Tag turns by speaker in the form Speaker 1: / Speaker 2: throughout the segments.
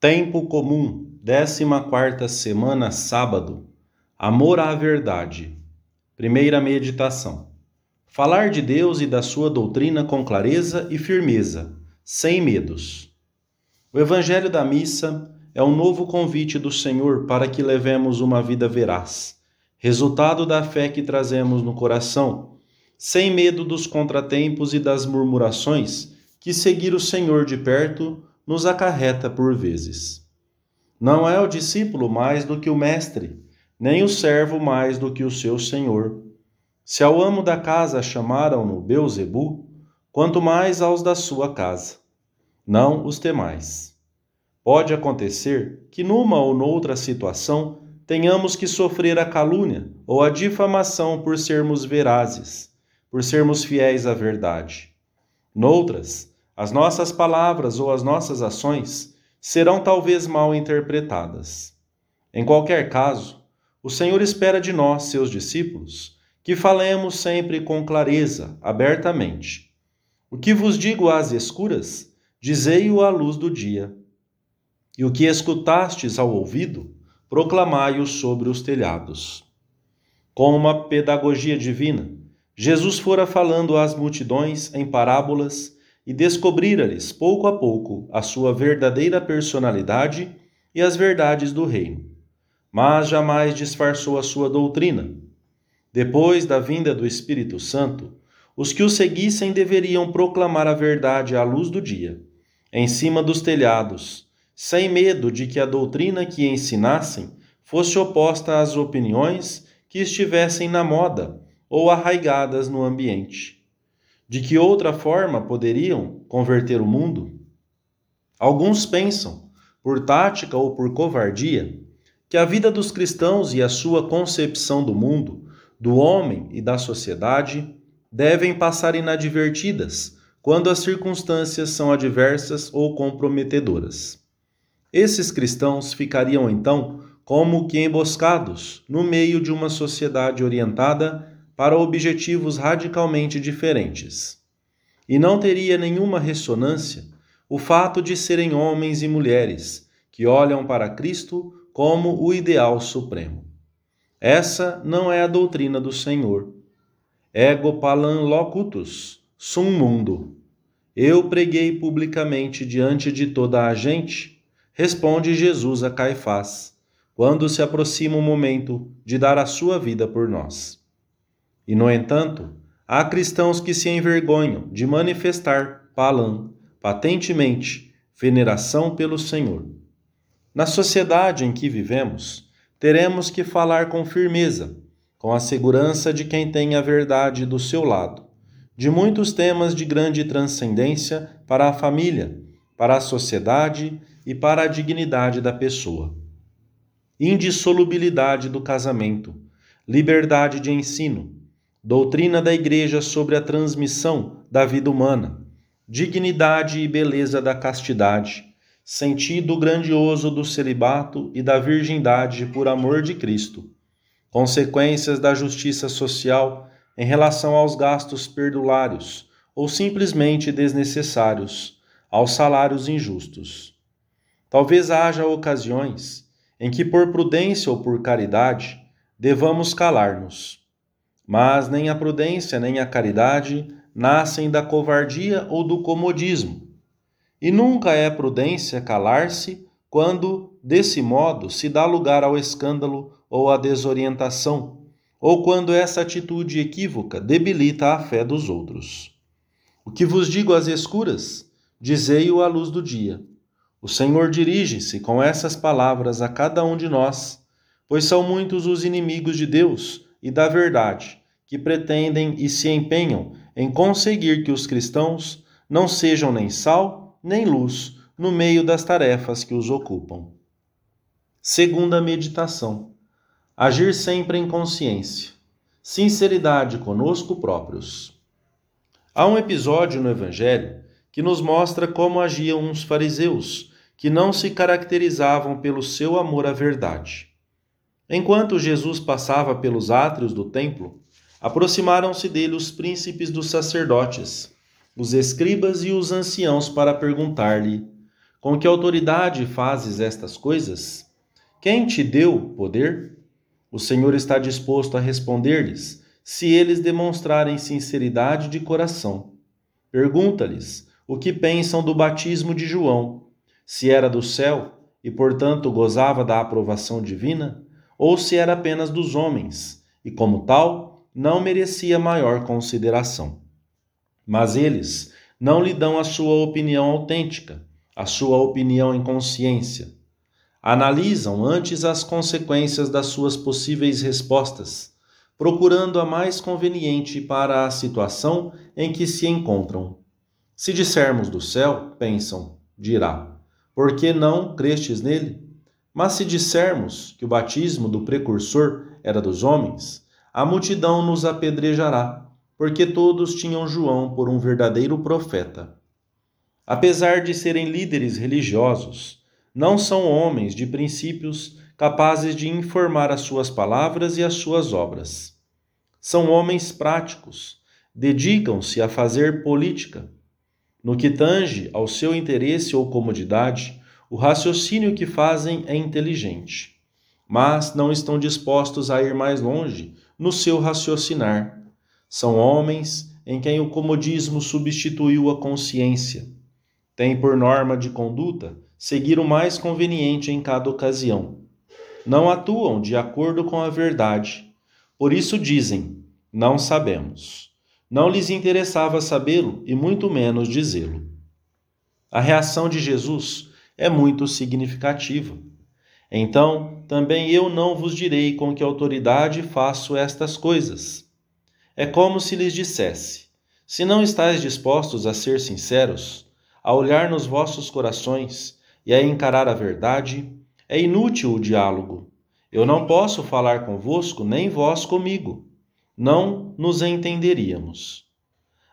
Speaker 1: Tempo comum, 14 semana, sábado. Amor à verdade. Primeira meditação. Falar de Deus e da sua doutrina com clareza e firmeza, sem medos. O Evangelho da Missa é um novo convite do Senhor para que levemos uma vida veraz, resultado da fé que trazemos no coração, sem medo dos contratempos e das murmurações que seguir o Senhor de perto nos acarreta por vezes. Não é o discípulo mais do que o mestre, nem o servo mais do que o seu senhor. Se ao amo da casa chamaram-no Beuzebu, quanto mais aos da sua casa. Não os temais. Pode acontecer que numa ou noutra situação tenhamos que sofrer a calúnia ou a difamação por sermos verazes, por sermos fiéis à verdade. Noutras, as nossas palavras ou as nossas ações serão talvez mal interpretadas. Em qualquer caso, o Senhor espera de nós, seus discípulos, que falemos sempre com clareza, abertamente. O que vos digo às escuras, dizei-o à luz do dia. E o que escutastes ao ouvido, proclamai-o sobre os telhados. Com uma pedagogia divina, Jesus fora falando às multidões em parábolas e descobrira-lhes pouco a pouco a sua verdadeira personalidade e as verdades do reino. Mas jamais disfarçou a sua doutrina. Depois da vinda do Espírito Santo, os que o seguissem deveriam proclamar a verdade à luz do dia, em cima dos telhados, sem medo de que a doutrina que ensinassem fosse oposta às opiniões que estivessem na moda ou arraigadas no ambiente. De que outra forma poderiam converter o mundo? Alguns pensam, por tática ou por covardia, que a vida dos cristãos e a sua concepção do mundo, do homem e da sociedade devem passar inadvertidas quando as circunstâncias são adversas ou comprometedoras. Esses cristãos ficariam então como que emboscados no meio de uma sociedade orientada para objetivos radicalmente diferentes. E não teria nenhuma ressonância o fato de serem homens e mulheres que olham para Cristo como o ideal supremo. Essa não é a doutrina do Senhor. Ego palam locutus, sum mundo. Eu preguei publicamente diante de toda a gente, responde Jesus a Caifás, quando se aproxima o momento de dar a sua vida por nós. E, no entanto, há cristãos que se envergonham de manifestar palam, patentemente, veneração pelo Senhor. Na sociedade em que vivemos, teremos que falar com firmeza, com a segurança de quem tem a verdade do seu lado, de muitos temas de grande transcendência para a família, para a sociedade e para a dignidade da pessoa. Indissolubilidade do casamento, liberdade de ensino, doutrina da Igreja sobre a transmissão da vida humana, dignidade e beleza da castidade, sentido grandioso do celibato e da virgindade por amor de Cristo, consequências da justiça social em relação aos gastos perdulários ou simplesmente desnecessários, aos salários injustos. Talvez haja ocasiões em que, por prudência ou por caridade, devamos calar-nos mas nem a prudência nem a caridade nascem da covardia ou do comodismo. E nunca é prudência calar-se quando, desse modo, se dá lugar ao escândalo ou à desorientação, ou quando essa atitude equívoca debilita a fé dos outros. O que vos digo às escuras, dizei-o à luz do dia. O Senhor dirige-se com essas palavras a cada um de nós, pois são muitos os inimigos de Deus e da verdade, que pretendem e se empenham em conseguir que os cristãos não sejam nem sal nem luz no meio das tarefas que os ocupam. Segunda meditação: agir sempre em consciência, sinceridade conosco próprios. Há um episódio no Evangelho que nos mostra como agiam uns fariseus que não se caracterizavam pelo seu amor à verdade. Enquanto Jesus passava pelos átrios do templo, aproximaram-se dele os príncipes dos sacerdotes, os escribas e os anciãos para perguntar-lhe: Com que autoridade fazes estas coisas? Quem te deu poder? O Senhor está disposto a responder-lhes, se eles demonstrarem sinceridade de coração. Pergunta-lhes o que pensam do batismo de João, se era do céu e, portanto, gozava da aprovação divina, ou se era apenas dos homens, e, como tal, não merecia maior consideração. Mas eles não lhe dão a sua opinião autêntica, a sua opinião em consciência. Analisam antes as consequências das suas possíveis respostas, procurando a mais conveniente para a situação em que se encontram. Se dissermos do céu, pensam, dirá: Por que não crestes nele? Mas se dissermos que o batismo do precursor era dos homens, a multidão nos apedrejará, porque todos tinham João por um verdadeiro profeta. Apesar de serem líderes religiosos, não são homens de princípios capazes de informar as suas palavras e as suas obras. São homens práticos, dedicam-se a fazer política. No que tange ao seu interesse ou comodidade, o raciocínio que fazem é inteligente, mas não estão dispostos a ir mais longe no seu raciocinar. São homens em quem o comodismo substituiu a consciência. Têm por norma de conduta seguir o mais conveniente em cada ocasião. Não atuam de acordo com a verdade. Por isso dizem: não sabemos. Não lhes interessava sabê-lo e muito menos dizê-lo. A reação de Jesus é muito significativa. Então, também eu não vos direi com que autoridade faço estas coisas. É como se lhes dissesse: Se não estáis dispostos a ser sinceros, a olhar nos vossos corações e a encarar a verdade, é inútil o diálogo. Eu não posso falar convosco, nem vós comigo. Não nos entenderíamos.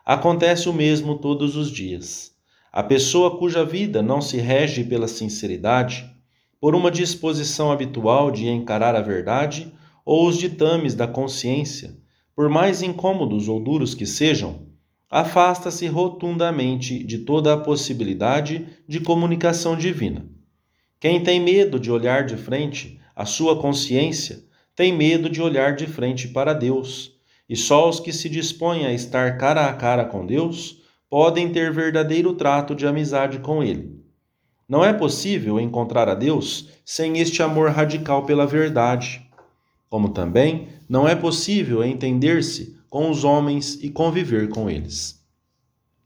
Speaker 1: Acontece o mesmo todos os dias. A pessoa cuja vida não se rege pela sinceridade, por uma disposição habitual de encarar a verdade ou os ditames da consciência, por mais incômodos ou duros que sejam, afasta-se rotundamente de toda a possibilidade de comunicação divina. Quem tem medo de olhar de frente à sua consciência, tem medo de olhar de frente para Deus, e só os que se dispõem a estar cara a cara com Deus podem ter verdadeiro trato de amizade com Ele. Não é possível encontrar a Deus sem este amor radical pela verdade, como também não é possível entender-se com os homens e conviver com eles.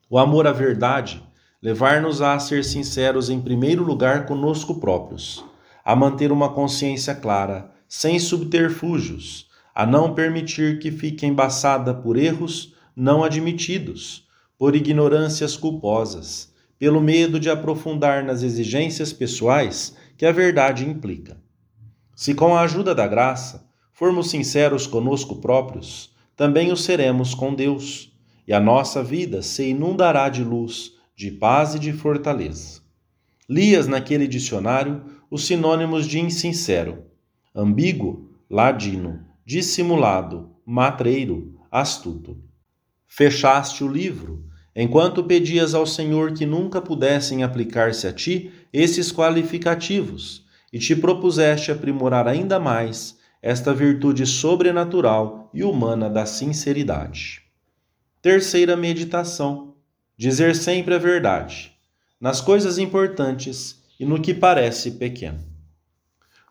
Speaker 1: O amor à verdade levar-nos a ser sinceros em primeiro lugar conosco próprios, a manter uma consciência clara, sem subterfúgios, a não permitir que fique embaçada por erros não admitidos, por ignorâncias culposas, pelo medo de aprofundar nas exigências pessoais que a verdade implica. Se com a ajuda da graça formos sinceros conosco próprios, também o seremos com Deus, e a nossa vida se inundará de luz, de paz e de fortaleza. Lias naquele dicionário os sinônimos de insincero, ambíguo, ladino, dissimulado, matreiro, astuto. Fechaste o livro enquanto pedias ao Senhor que nunca pudessem aplicar-se a ti esses qualificativos, e te propuseste aprimorar ainda mais esta virtude sobrenatural e humana da sinceridade. Terceira meditação: dizer sempre a verdade, nas coisas importantes e no que parece pequeno.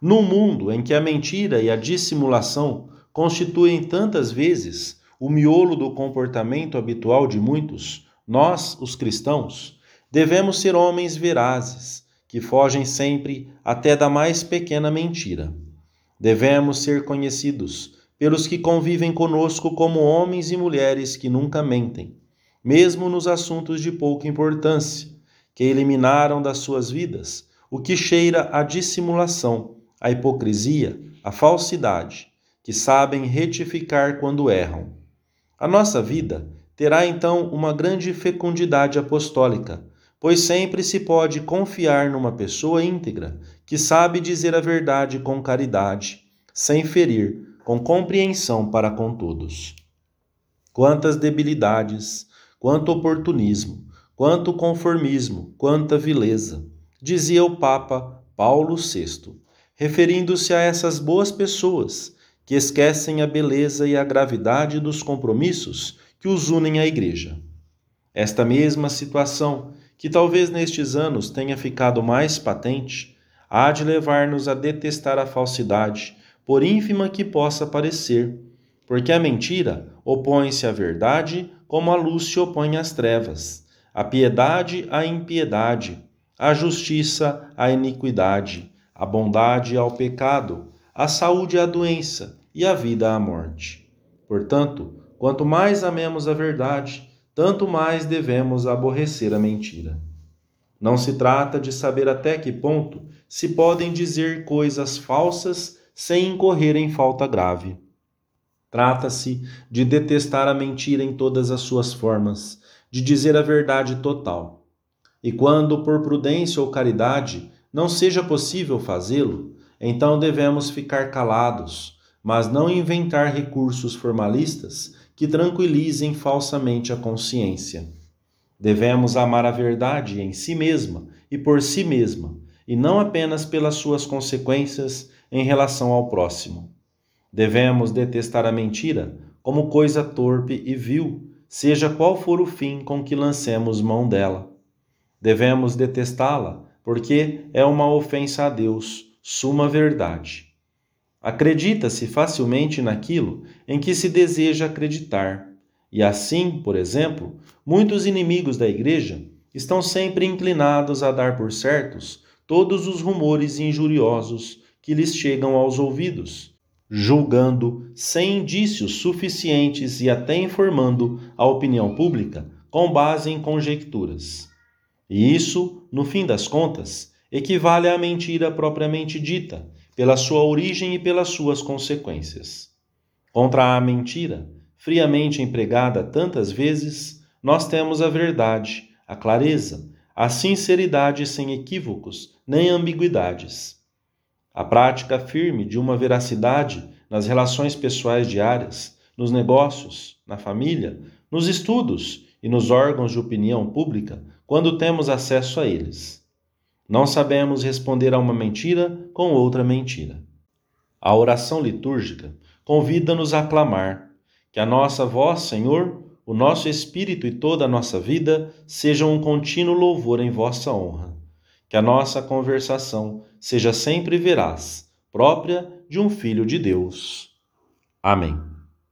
Speaker 1: Num mundo em que a mentira e a dissimulação constituem tantas vezes o miolo do comportamento habitual de muitos, nós, os cristãos, devemos ser homens verazes, que fogem sempre até da mais pequena mentira. Devemos ser conhecidos pelos que convivem conosco como homens e mulheres que nunca mentem, mesmo nos assuntos de pouca importância, que eliminaram das suas vidas o que cheira à dissimulação, à hipocrisia, à falsidade, que sabem retificar quando erram. A nossa vida terá então uma grande fecundidade apostólica, pois sempre se pode confiar numa pessoa íntegra que sabe dizer a verdade com caridade, sem ferir, com compreensão para com todos. Quantas debilidades, quanto oportunismo, quanto conformismo, quanta vileza, dizia o Papa Paulo VI, referindo-se a essas boas pessoas que esquecem a beleza e a gravidade dos compromissos que os unem à Igreja. Esta mesma situação, que talvez nestes anos tenha ficado mais patente, há de levar-nos a detestar a falsidade, por ínfima que possa parecer, porque a mentira opõe-se à verdade como a luz se opõe às trevas, a piedade à impiedade, a justiça à iniquidade, a bondade ao pecado, a saúde à doença e a vida à morte. Portanto, quanto mais amemos a verdade, tanto mais devemos aborrecer a mentira. Não se trata de saber até que ponto se podem dizer coisas falsas sem incorrer em falta grave. Trata-se de detestar a mentira em todas as suas formas, de dizer a verdade total. E quando, por prudência ou caridade, não seja possível fazê-lo, então devemos ficar calados, mas não inventar recursos formalistas que tranquilizem falsamente a consciência. Devemos amar a verdade em si mesma e por si mesma, e não apenas pelas suas consequências em relação ao próximo. Devemos detestar a mentira como coisa torpe e vil, seja qual for o fim com que lancemos mão dela. Devemos detestá-la porque é uma ofensa a Deus, suma verdade. Acredita-se facilmente naquilo em que se deseja acreditar, e assim, por exemplo, muitos inimigos da Igreja estão sempre inclinados a dar por certos todos os rumores injuriosos que lhes chegam aos ouvidos julgando sem indícios suficientes e até informando a opinião pública com base em conjecturas. E isso, no fim das contas, equivale à mentira propriamente dita, pela sua origem e pelas suas consequências. Contra a mentira, friamente empregada tantas vezes, nós temos a verdade, a clareza, a sinceridade sem equívocos nem ambiguidades a prática firme de uma veracidade nas relações pessoais diárias, nos negócios, na família, nos estudos e nos órgãos de opinião pública quando temos acesso a eles. Não sabemos responder a uma mentira com outra mentira. A oração litúrgica convida-nos a clamar que a nossa voz, Senhor, o nosso espírito e toda a nossa vida sejam um contínuo louvor em vossa honra que a nossa conversação seja sempre veraz, própria de um filho de Deus. Amém.